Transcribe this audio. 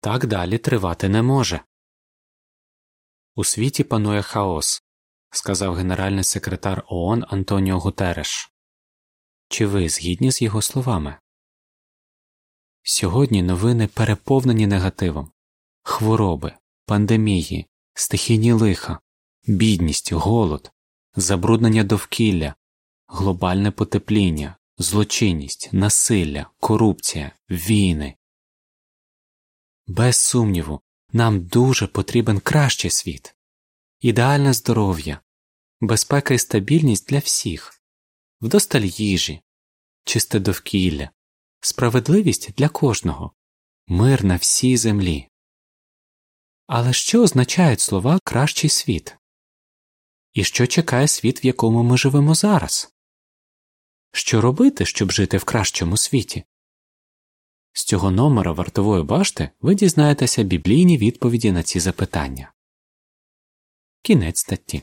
Так далі тривати не може. У світі панує хаос, сказав генеральний секретар ООН Антоніо Гутереш. Чи ви згідні з його словами? Сьогодні новини переповнені негативом хвороби, пандемії, стихійні лиха, бідність, голод, забруднення довкілля, глобальне потепління, злочинність, насилля, корупція, війни. Без сумніву, нам дуже потрібен кращий світ, ідеальне здоров'я, безпека і стабільність для всіх, вдосталь їжі, чисте довкілля, справедливість для кожного, мир на всій землі. Але що означають слова кращий світ? І що чекає світ, в якому ми живемо зараз? Що робити, щоб жити в кращому світі? З цього номера вартової башти ви дізнаєтеся біблійні відповіді на ці запитання. Кінець статті.